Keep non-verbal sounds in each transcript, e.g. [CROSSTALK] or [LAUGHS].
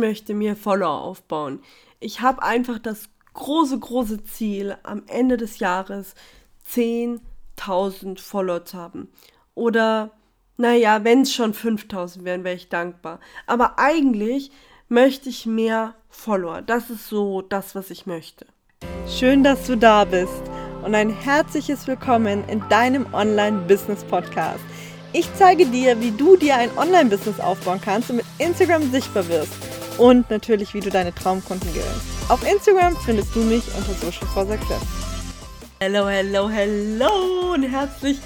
möchte mir Follower aufbauen. Ich habe einfach das große, große Ziel, am Ende des Jahres 10.000 Follower zu haben. Oder, naja, wenn es schon 5.000 wären, wäre ich dankbar. Aber eigentlich möchte ich mehr Follower. Das ist so das, was ich möchte. Schön, dass du da bist und ein herzliches Willkommen in deinem Online-Business-Podcast. Ich zeige dir, wie du dir ein Online-Business aufbauen kannst und mit Instagram sichtbar wirst. Und natürlich, wie du deine Traumkunden gewinnst. Auf Instagram findest du mich unter Social for Success. Hallo, hallo, hallo und herzlich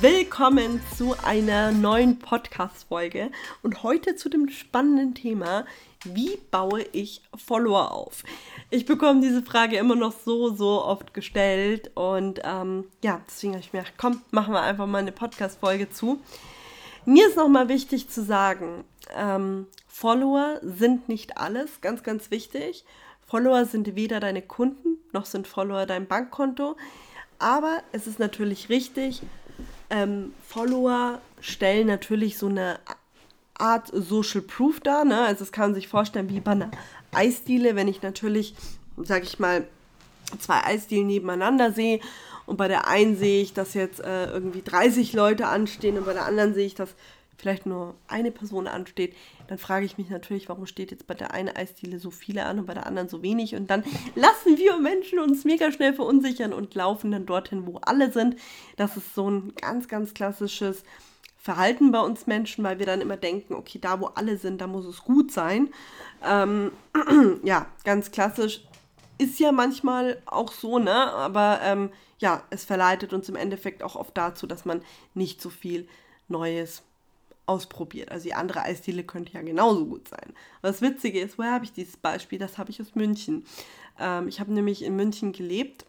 willkommen zu einer neuen Podcast-Folge. Und heute zu dem spannenden Thema, wie baue ich Follower auf? Ich bekomme diese Frage immer noch so, so oft gestellt und ähm, ja, deswegen habe ich mir gedacht, komm, machen wir einfach mal eine Podcast-Folge zu. Mir ist nochmal wichtig zu sagen, ähm, Follower sind nicht alles, ganz, ganz wichtig. Follower sind weder deine Kunden, noch sind Follower dein Bankkonto. Aber es ist natürlich richtig, ähm, Follower stellen natürlich so eine Art Social Proof dar. Ne? Also das kann man sich vorstellen wie bei einer Eisdiele, wenn ich natürlich, sag ich mal, zwei Eisdielen nebeneinander sehe und bei der einen sehe ich, dass jetzt äh, irgendwie 30 Leute anstehen und bei der anderen sehe ich, dass vielleicht nur eine Person ansteht, dann frage ich mich natürlich, warum steht jetzt bei der einen Eisdiele so viele an und bei der anderen so wenig und dann [LAUGHS] lassen wir Menschen uns mega schnell verunsichern und laufen dann dorthin, wo alle sind. Das ist so ein ganz, ganz klassisches Verhalten bei uns Menschen, weil wir dann immer denken, okay, da wo alle sind, da muss es gut sein. Ähm, [CLEARS THROAT] ja, ganz klassisch. Ist ja manchmal auch so, ne? Aber ähm, ja, es verleitet uns im Endeffekt auch oft dazu, dass man nicht so viel Neues ausprobiert. Also die andere Eisdiele könnte ja genauso gut sein. Das Witzige ist, woher habe ich dieses Beispiel? Das habe ich aus München. Ähm, ich habe nämlich in München gelebt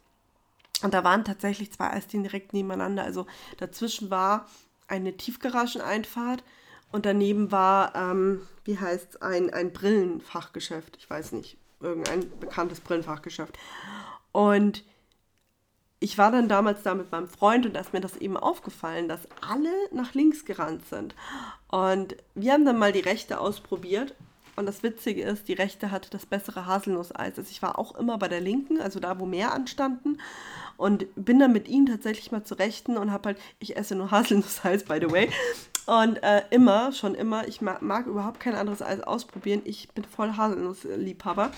und da waren tatsächlich zwei Eisdielen direkt nebeneinander. Also dazwischen war eine Tiefgarageneinfahrt und daneben war, ähm, wie heißt es, ein, ein Brillenfachgeschäft. Ich weiß nicht, irgendein bekanntes Brillenfachgeschäft. Und ich war dann damals da mit meinem Freund und da ist mir das eben aufgefallen, dass alle nach links gerannt sind. Und wir haben dann mal die rechte ausprobiert. Und das Witzige ist, die rechte hatte das bessere Haselnusseis. Also ich war auch immer bei der linken, also da, wo mehr anstanden. Und bin dann mit ihnen tatsächlich mal zur rechten und habe halt, ich esse nur [LAUGHS] Haselnusseis, by the way. Und äh, immer, schon immer, ich mag, mag überhaupt kein anderes Eis ausprobieren. Ich bin voll Haselnussliebhaber.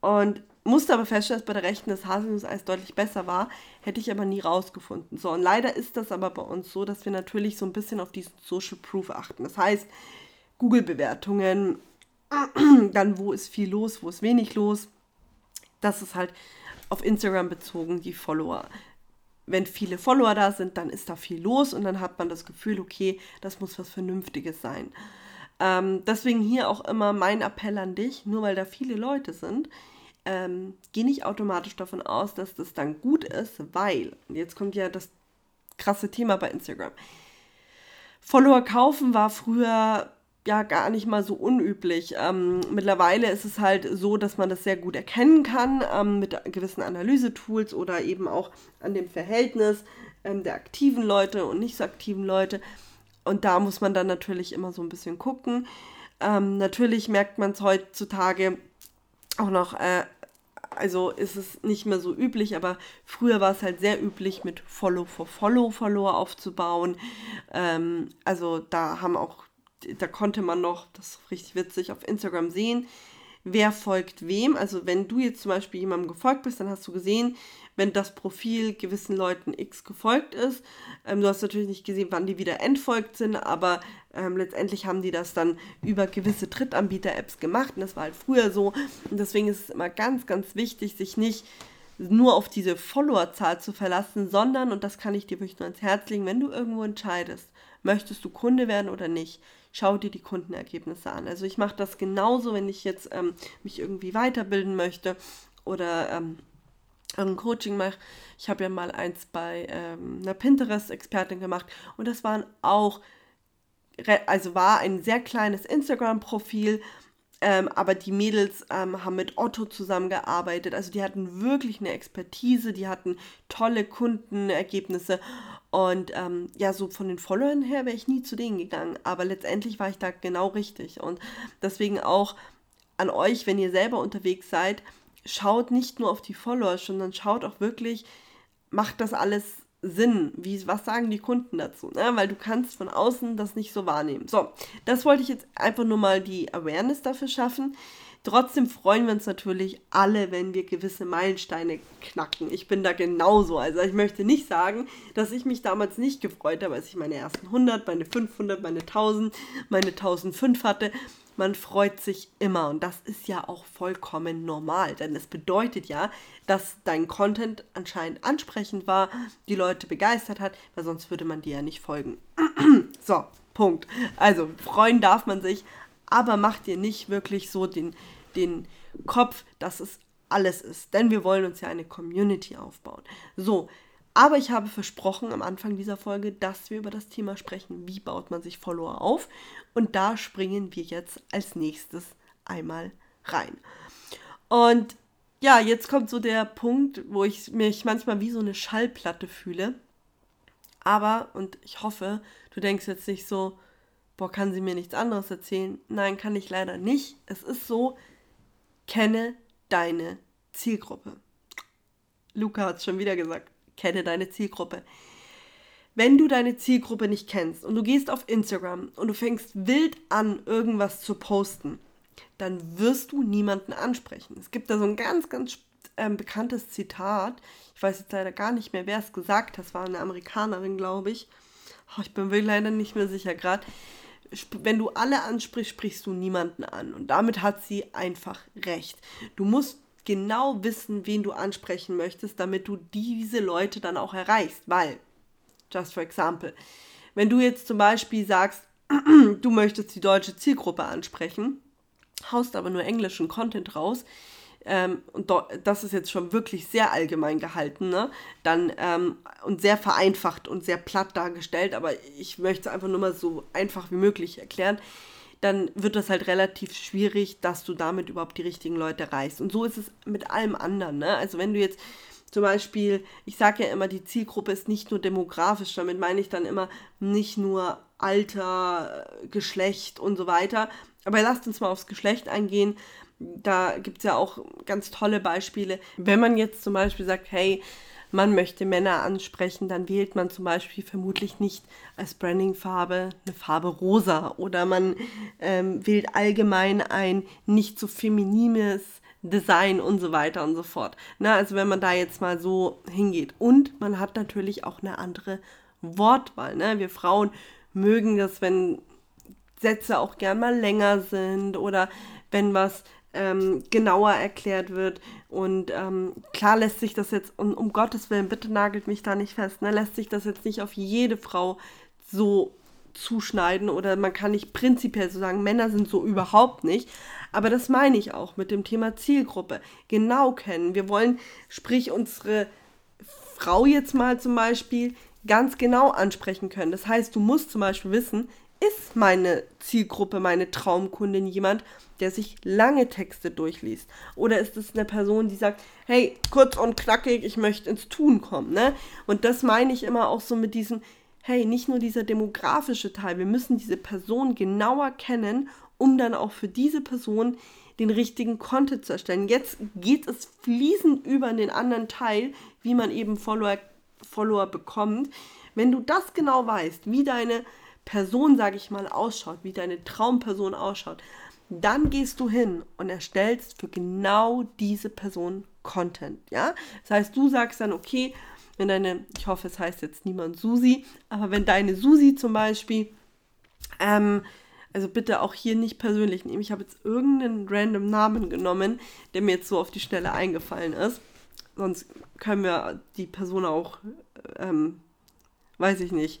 Und musste aber feststellen, dass bei der rechten das Haselnusseis deutlich besser war, hätte ich aber nie rausgefunden. So, und leider ist das aber bei uns so, dass wir natürlich so ein bisschen auf diesen Social Proof achten. Das heißt, Google-Bewertungen, [CLEARS THROAT] dann wo ist viel los, wo ist wenig los. Das ist halt auf Instagram bezogen, die Follower. Wenn viele Follower da sind, dann ist da viel los und dann hat man das Gefühl, okay, das muss was Vernünftiges sein. Ähm, deswegen hier auch immer mein Appell an dich, nur weil da viele Leute sind, ähm, geh nicht automatisch davon aus, dass das dann gut ist, weil, jetzt kommt ja das krasse Thema bei Instagram. Follower kaufen war früher ja gar nicht mal so unüblich. Ähm, mittlerweile ist es halt so, dass man das sehr gut erkennen kann ähm, mit gewissen Analysetools oder eben auch an dem Verhältnis ähm, der aktiven Leute und nicht so aktiven Leute. Und da muss man dann natürlich immer so ein bisschen gucken. Ähm, natürlich merkt man es heutzutage auch noch äh, also ist es nicht mehr so üblich, aber früher war es halt sehr üblich, mit Follow for Follow Follower aufzubauen. Ähm, also da haben auch, da konnte man noch, das ist richtig witzig, auf Instagram sehen, wer folgt wem. Also wenn du jetzt zum Beispiel jemandem gefolgt bist, dann hast du gesehen, wenn das Profil gewissen Leuten X gefolgt ist. Ähm, du hast natürlich nicht gesehen, wann die wieder entfolgt sind, aber ähm, letztendlich haben die das dann über gewisse Drittanbieter-Apps gemacht und das war halt früher so. Und deswegen ist es immer ganz, ganz wichtig, sich nicht nur auf diese Followerzahl zu verlassen, sondern, und das kann ich dir wirklich nur ans Herz legen, wenn du irgendwo entscheidest, möchtest du Kunde werden oder nicht, schau dir die Kundenergebnisse an. Also ich mache das genauso, wenn ich jetzt ähm, mich irgendwie weiterbilden möchte oder ähm, ein Coaching mache. Ich habe ja mal eins bei ähm, einer Pinterest-Expertin gemacht und das waren auch, also war ein sehr kleines Instagram-Profil, ähm, aber die Mädels ähm, haben mit Otto zusammengearbeitet. Also die hatten wirklich eine Expertise, die hatten tolle Kundenergebnisse. Und ähm, ja, so von den Followern her wäre ich nie zu denen gegangen. Aber letztendlich war ich da genau richtig. Und deswegen auch an euch, wenn ihr selber unterwegs seid, schaut nicht nur auf die Follower, sondern schaut auch wirklich, macht das alles Sinn? Wie, was sagen die Kunden dazu? Ne? Weil du kannst von außen das nicht so wahrnehmen. So, das wollte ich jetzt einfach nur mal die Awareness dafür schaffen. Trotzdem freuen wir uns natürlich alle, wenn wir gewisse Meilensteine knacken. Ich bin da genauso. Also ich möchte nicht sagen, dass ich mich damals nicht gefreut habe, als ich meine ersten 100, meine 500, meine 1000, meine 1005 hatte. Man freut sich immer und das ist ja auch vollkommen normal, denn es bedeutet ja, dass dein Content anscheinend ansprechend war, die Leute begeistert hat, weil sonst würde man dir ja nicht folgen. [CLEARS THROAT] so, Punkt. Also freuen darf man sich, aber mach dir nicht wirklich so den, den Kopf, dass es alles ist. Denn wir wollen uns ja eine Community aufbauen. So, aber ich habe versprochen am Anfang dieser Folge, dass wir über das Thema sprechen, wie baut man sich Follower auf. Und da springen wir jetzt als nächstes einmal rein. Und ja, jetzt kommt so der Punkt, wo ich mich manchmal wie so eine Schallplatte fühle. Aber, und ich hoffe, du denkst jetzt nicht so, boah, kann sie mir nichts anderes erzählen? Nein, kann ich leider nicht. Es ist so, Kenne deine Zielgruppe. Luca hat es schon wieder gesagt. Kenne deine Zielgruppe. Wenn du deine Zielgruppe nicht kennst und du gehst auf Instagram und du fängst wild an, irgendwas zu posten, dann wirst du niemanden ansprechen. Es gibt da so ein ganz, ganz ähm, bekanntes Zitat. Ich weiß jetzt leider gar nicht mehr, wer es gesagt hat. Das war eine Amerikanerin, glaube ich. Oh, ich bin mir leider nicht mehr sicher gerade wenn du alle ansprichst, sprichst du niemanden an. Und damit hat sie einfach recht. Du musst genau wissen, wen du ansprechen möchtest, damit du diese Leute dann auch erreichst. Weil, just for example, wenn du jetzt zum Beispiel sagst, [CLEARS THROAT] du möchtest die deutsche Zielgruppe ansprechen, haust aber nur englischen Content raus, ähm, und das ist jetzt schon wirklich sehr allgemein gehalten, ne? Dann ähm, und sehr vereinfacht und sehr platt dargestellt, aber ich möchte es einfach nur mal so einfach wie möglich erklären. Dann wird das halt relativ schwierig, dass du damit überhaupt die richtigen Leute erreichst. Und so ist es mit allem anderen. Ne? Also wenn du jetzt zum Beispiel, ich sage ja immer, die Zielgruppe ist nicht nur demografisch, damit meine ich dann immer nicht nur Alter, Geschlecht und so weiter. Aber lasst uns mal aufs Geschlecht eingehen da gibt es ja auch ganz tolle Beispiele. Wenn man jetzt zum Beispiel sagt, hey, man möchte Männer ansprechen, dann wählt man zum Beispiel vermutlich nicht als Brandingfarbe eine Farbe rosa oder man ähm, wählt allgemein ein nicht so feminines Design und so weiter und so fort. Na, also wenn man da jetzt mal so hingeht. Und man hat natürlich auch eine andere Wortwahl. Ne? Wir Frauen mögen das, wenn Sätze auch gern mal länger sind oder wenn was ähm, genauer erklärt wird. Und ähm, klar lässt sich das jetzt, und um Gottes Willen, bitte nagelt mich da nicht fest, ne, lässt sich das jetzt nicht auf jede Frau so zuschneiden oder man kann nicht prinzipiell so sagen, Männer sind so überhaupt nicht. Aber das meine ich auch mit dem Thema Zielgruppe. Genau kennen. Wir wollen, sprich, unsere Frau jetzt mal zum Beispiel ganz genau ansprechen können. Das heißt, du musst zum Beispiel wissen, ist meine Zielgruppe, meine Traumkundin jemand, der sich lange Texte durchliest? Oder ist es eine Person, die sagt, hey, kurz und knackig, ich möchte ins Tun kommen, ne? Und das meine ich immer auch so mit diesem, hey, nicht nur dieser demografische Teil, wir müssen diese Person genauer kennen, um dann auch für diese Person den richtigen Content zu erstellen. Jetzt geht es fließend über in den anderen Teil, wie man eben Follower, Follower bekommt. Wenn du das genau weißt, wie deine Person, sage ich mal, ausschaut, wie deine Traumperson ausschaut, dann gehst du hin und erstellst für genau diese Person Content. Ja, das heißt, du sagst dann, okay, wenn deine, ich hoffe, es heißt jetzt niemand Susi, aber wenn deine Susi zum Beispiel, ähm, also bitte auch hier nicht persönlich nehmen. Ich habe jetzt irgendeinen random Namen genommen, der mir jetzt so auf die Schnelle eingefallen ist. Sonst können wir die Person auch, ähm, weiß ich nicht,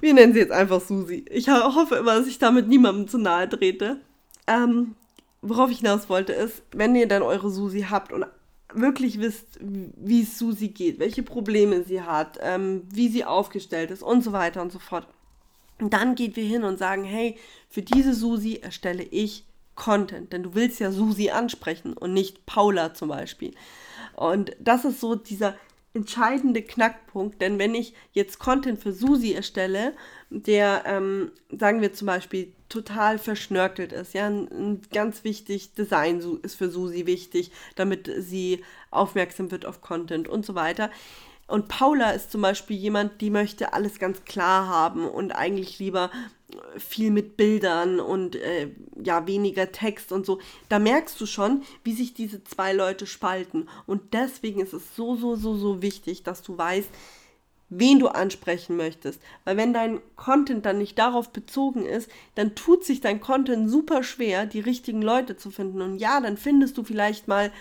wir nennen sie jetzt einfach Susi. Ich hoffe immer, dass ich damit niemandem zu nahe trete. Ähm, worauf ich hinaus wollte, ist, wenn ihr dann eure Susi habt und wirklich wisst, wie es Susi geht, welche Probleme sie hat, ähm, wie sie aufgestellt ist und so weiter und so fort. Dann geht wir hin und sagen, hey, für diese Susi erstelle ich Content, denn du willst ja Susi ansprechen und nicht Paula zum Beispiel. Und das ist so dieser entscheidende Knackpunkt, denn wenn ich jetzt Content für Susi erstelle, der, ähm, sagen wir zum Beispiel, total verschnörkelt ist, ja, ein, ganz wichtig, Design ist für Susi wichtig, damit sie aufmerksam wird auf Content und so weiter. Und Paula ist zum Beispiel jemand, die möchte alles ganz klar haben und eigentlich lieber viel mit Bildern und äh, ja, weniger Text und so. Da merkst du schon, wie sich diese zwei Leute spalten. Und deswegen ist es so, so, so, so wichtig, dass du weißt, wen du ansprechen möchtest. Weil wenn dein Content dann nicht darauf bezogen ist, dann tut sich dein Content super schwer, die richtigen Leute zu finden. Und ja, dann findest du vielleicht mal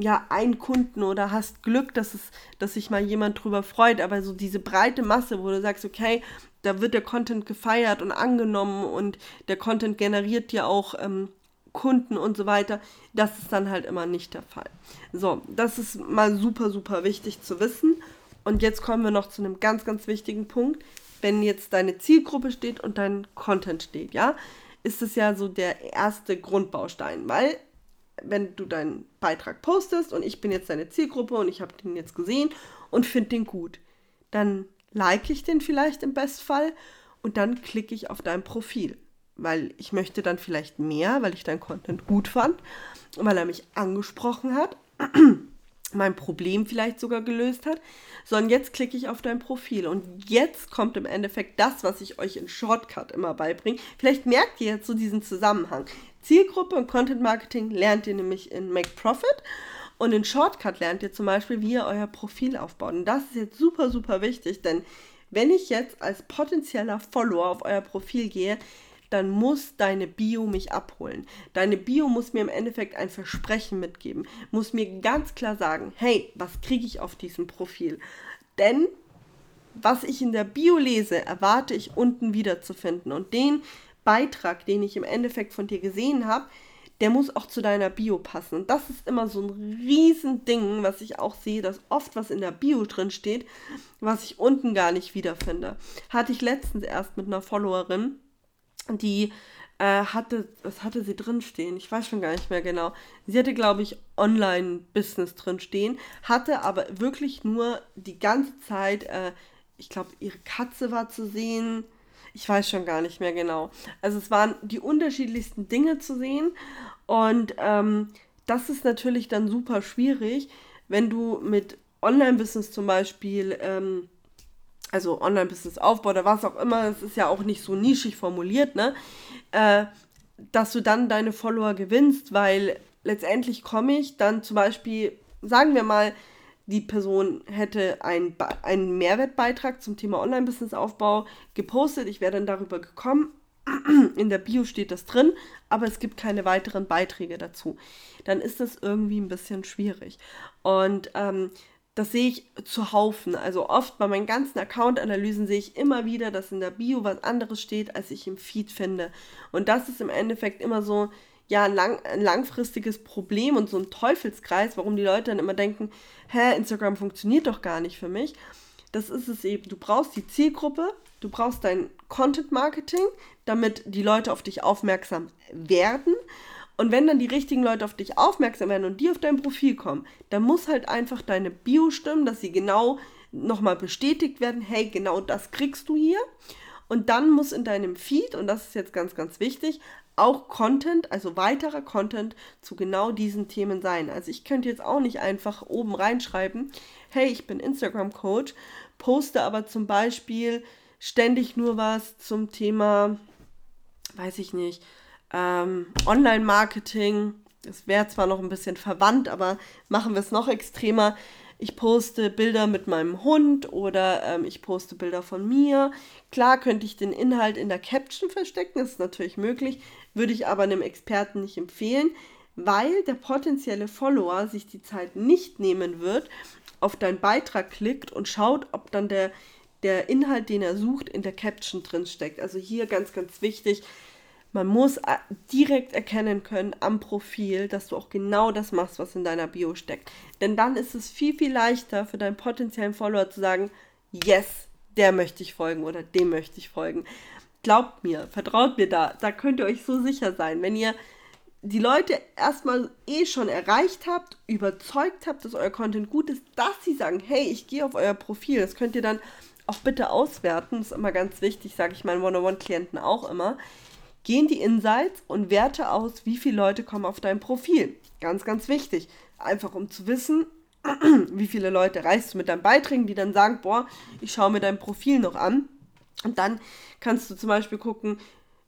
ja, einen Kunden oder hast Glück, dass es, dass sich mal jemand drüber freut, aber so diese breite Masse, wo du sagst, okay, da wird der Content gefeiert und angenommen und der Content generiert dir auch ähm, Kunden und so weiter. Das ist dann halt immer nicht der Fall. So, das ist mal super, super wichtig zu wissen. Und jetzt kommen wir noch zu einem ganz, ganz wichtigen Punkt. Wenn jetzt deine Zielgruppe steht und dein Content steht, ja, ist es ja so der erste Grundbaustein, weil wenn du deinen Beitrag postest und ich bin jetzt deine Zielgruppe und ich habe den jetzt gesehen und finde den gut, dann like ich den vielleicht im Bestfall und dann klicke ich auf dein Profil, weil ich möchte dann vielleicht mehr, weil ich deinen Content gut fand, weil er mich angesprochen hat, mein Problem vielleicht sogar gelöst hat, sondern jetzt klicke ich auf dein Profil und jetzt kommt im Endeffekt das, was ich euch in Shortcut immer beibringe. Vielleicht merkt ihr jetzt so diesen Zusammenhang. Zielgruppe und Content Marketing lernt ihr nämlich in Make Profit und in Shortcut lernt ihr zum Beispiel, wie ihr euer Profil aufbaut. Und das ist jetzt super, super wichtig, denn wenn ich jetzt als potenzieller Follower auf euer Profil gehe, dann muss deine Bio mich abholen. Deine Bio muss mir im Endeffekt ein Versprechen mitgeben, muss mir ganz klar sagen, hey, was kriege ich auf diesem Profil? Denn was ich in der Bio lese, erwarte ich unten wiederzufinden. Und den Beitrag, den ich im Endeffekt von dir gesehen habe, der muss auch zu deiner Bio passen. Und das ist immer so ein Riesending, was ich auch sehe, dass oft was in der Bio drin steht, was ich unten gar nicht wiederfinde. Hatte ich letztens erst mit einer Followerin, die äh, hatte, was hatte sie drin stehen? Ich weiß schon gar nicht mehr genau. Sie hatte, glaube ich, Online-Business drin stehen, hatte aber wirklich nur die ganze Zeit, äh, ich glaube, ihre Katze war zu sehen. Ich weiß schon gar nicht mehr genau. Also es waren die unterschiedlichsten Dinge zu sehen und ähm, das ist natürlich dann super schwierig, wenn du mit Online-Business zum Beispiel ähm, also Online-Business-Aufbau oder was auch immer, es ist ja auch nicht so nischig formuliert, ne? Äh, dass du dann deine Follower gewinnst, weil letztendlich komme ich dann zum Beispiel, sagen wir mal, die Person hätte einen, einen Mehrwertbeitrag zum Thema Online-Business-Aufbau gepostet, ich wäre dann darüber gekommen, [CLEARS THROAT] in der Bio steht das drin, aber es gibt keine weiteren Beiträge dazu. Dann ist das irgendwie ein bisschen schwierig. Und ähm, das sehe ich zu Haufen. Also oft bei meinen ganzen Account-Analysen sehe ich immer wieder, dass in der Bio was anderes steht, als ich im Feed finde. Und das ist im Endeffekt immer so, ja, lang, ein langfristiges Problem und so ein Teufelskreis, warum die Leute dann immer denken, hä, Instagram funktioniert doch gar nicht für mich. Das ist es eben. Du brauchst die Zielgruppe, du brauchst dein Content-Marketing, damit die Leute auf dich aufmerksam werden. Und wenn dann die richtigen Leute auf dich aufmerksam werden und die auf dein Profil kommen, dann muss halt einfach deine Bio stimmen, dass sie genau nochmal bestätigt werden, hey, genau das kriegst du hier. Und dann muss in deinem Feed, und das ist jetzt ganz, ganz wichtig, auch Content, also weiterer Content zu genau diesen Themen sein. Also ich könnte jetzt auch nicht einfach oben reinschreiben, hey, ich bin Instagram-Coach, poste aber zum Beispiel ständig nur was zum Thema, weiß ich nicht, ähm, Online-Marketing. Das wäre zwar noch ein bisschen verwandt, aber machen wir es noch extremer. Ich poste Bilder mit meinem Hund oder ähm, ich poste Bilder von mir. Klar könnte ich den Inhalt in der Caption verstecken, das ist natürlich möglich, würde ich aber einem Experten nicht empfehlen, weil der potenzielle Follower sich die Zeit nicht nehmen wird, auf deinen Beitrag klickt und schaut, ob dann der, der Inhalt, den er sucht, in der Caption drin steckt. Also hier ganz, ganz wichtig, man muss äh, direkt erkennen können am Profil, dass du auch genau das machst, was in deiner Bio steckt. Denn dann ist es viel, viel leichter für deinen potenziellen Follower zu sagen, yes, der möchte ich folgen oder dem möchte ich folgen. Glaubt mir, vertraut mir da, da könnt ihr euch so sicher sein. Wenn ihr die Leute erstmal eh schon erreicht habt, überzeugt habt, dass euer Content gut ist, dass sie sagen, hey, ich gehe auf euer Profil. Das könnt ihr dann auch bitte auswerten. Das ist immer ganz wichtig, sage ich meinen One-on-One-Klienten auch immer. Gehen die Insights und werte aus, wie viele Leute kommen auf dein Profil. Ganz, ganz wichtig. Einfach um zu wissen, [CLEARS THROAT] wie viele Leute reichst du mit deinen Beiträgen, die dann sagen, boah, ich schaue mir dein Profil noch an. Und dann kannst du zum Beispiel gucken,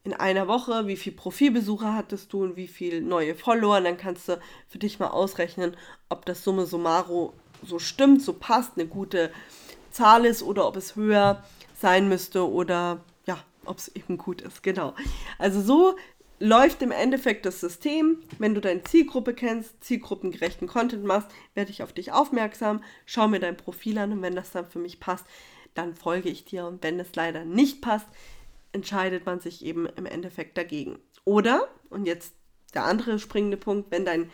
in einer Woche, wie viele Profilbesucher hattest du und wie viele neue Follower. Und dann kannst du für dich mal ausrechnen, ob das Summe summarum so stimmt, so passt, eine gute Zahl ist oder ob es höher sein müsste oder ob es eben gut ist. Genau. Also so läuft im Endeffekt das System. Wenn du deine Zielgruppe kennst, zielgruppengerechten Content machst, werde ich auf dich aufmerksam, schau mir dein Profil an und wenn das dann für mich passt, dann folge ich dir. Und wenn es leider nicht passt, entscheidet man sich eben im Endeffekt dagegen. Oder, und jetzt der andere springende Punkt, wenn dein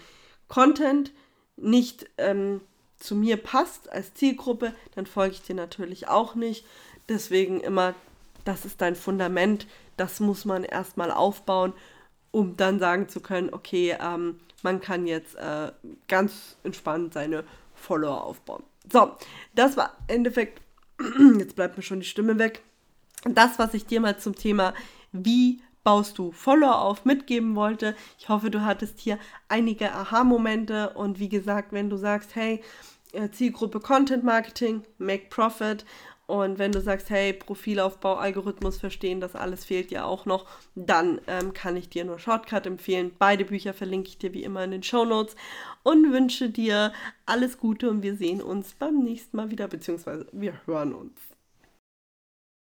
Content nicht ähm, zu mir passt als Zielgruppe, dann folge ich dir natürlich auch nicht. Deswegen immer, das ist dein Fundament, das muss man erstmal aufbauen, um dann sagen zu können, okay, ähm, man kann jetzt äh, ganz entspannt seine Follower aufbauen. So, das war im Endeffekt, [CLEARS THROAT] jetzt bleibt mir schon die Stimme weg, das, was ich dir mal zum Thema, wie baust du Follower auf, mitgeben wollte. Ich hoffe, du hattest hier einige Aha-Momente und wie gesagt, wenn du sagst, hey, äh, Zielgruppe Content Marketing, Make Profit und wenn du sagst, hey, Profilaufbau, Algorithmus verstehen, das alles fehlt ja auch noch, dann ähm, kann ich dir nur Shortcut empfehlen. Beide Bücher verlinke ich dir wie immer in den Show Notes und wünsche dir alles Gute und wir sehen uns beim nächsten Mal wieder, beziehungsweise wir hören uns.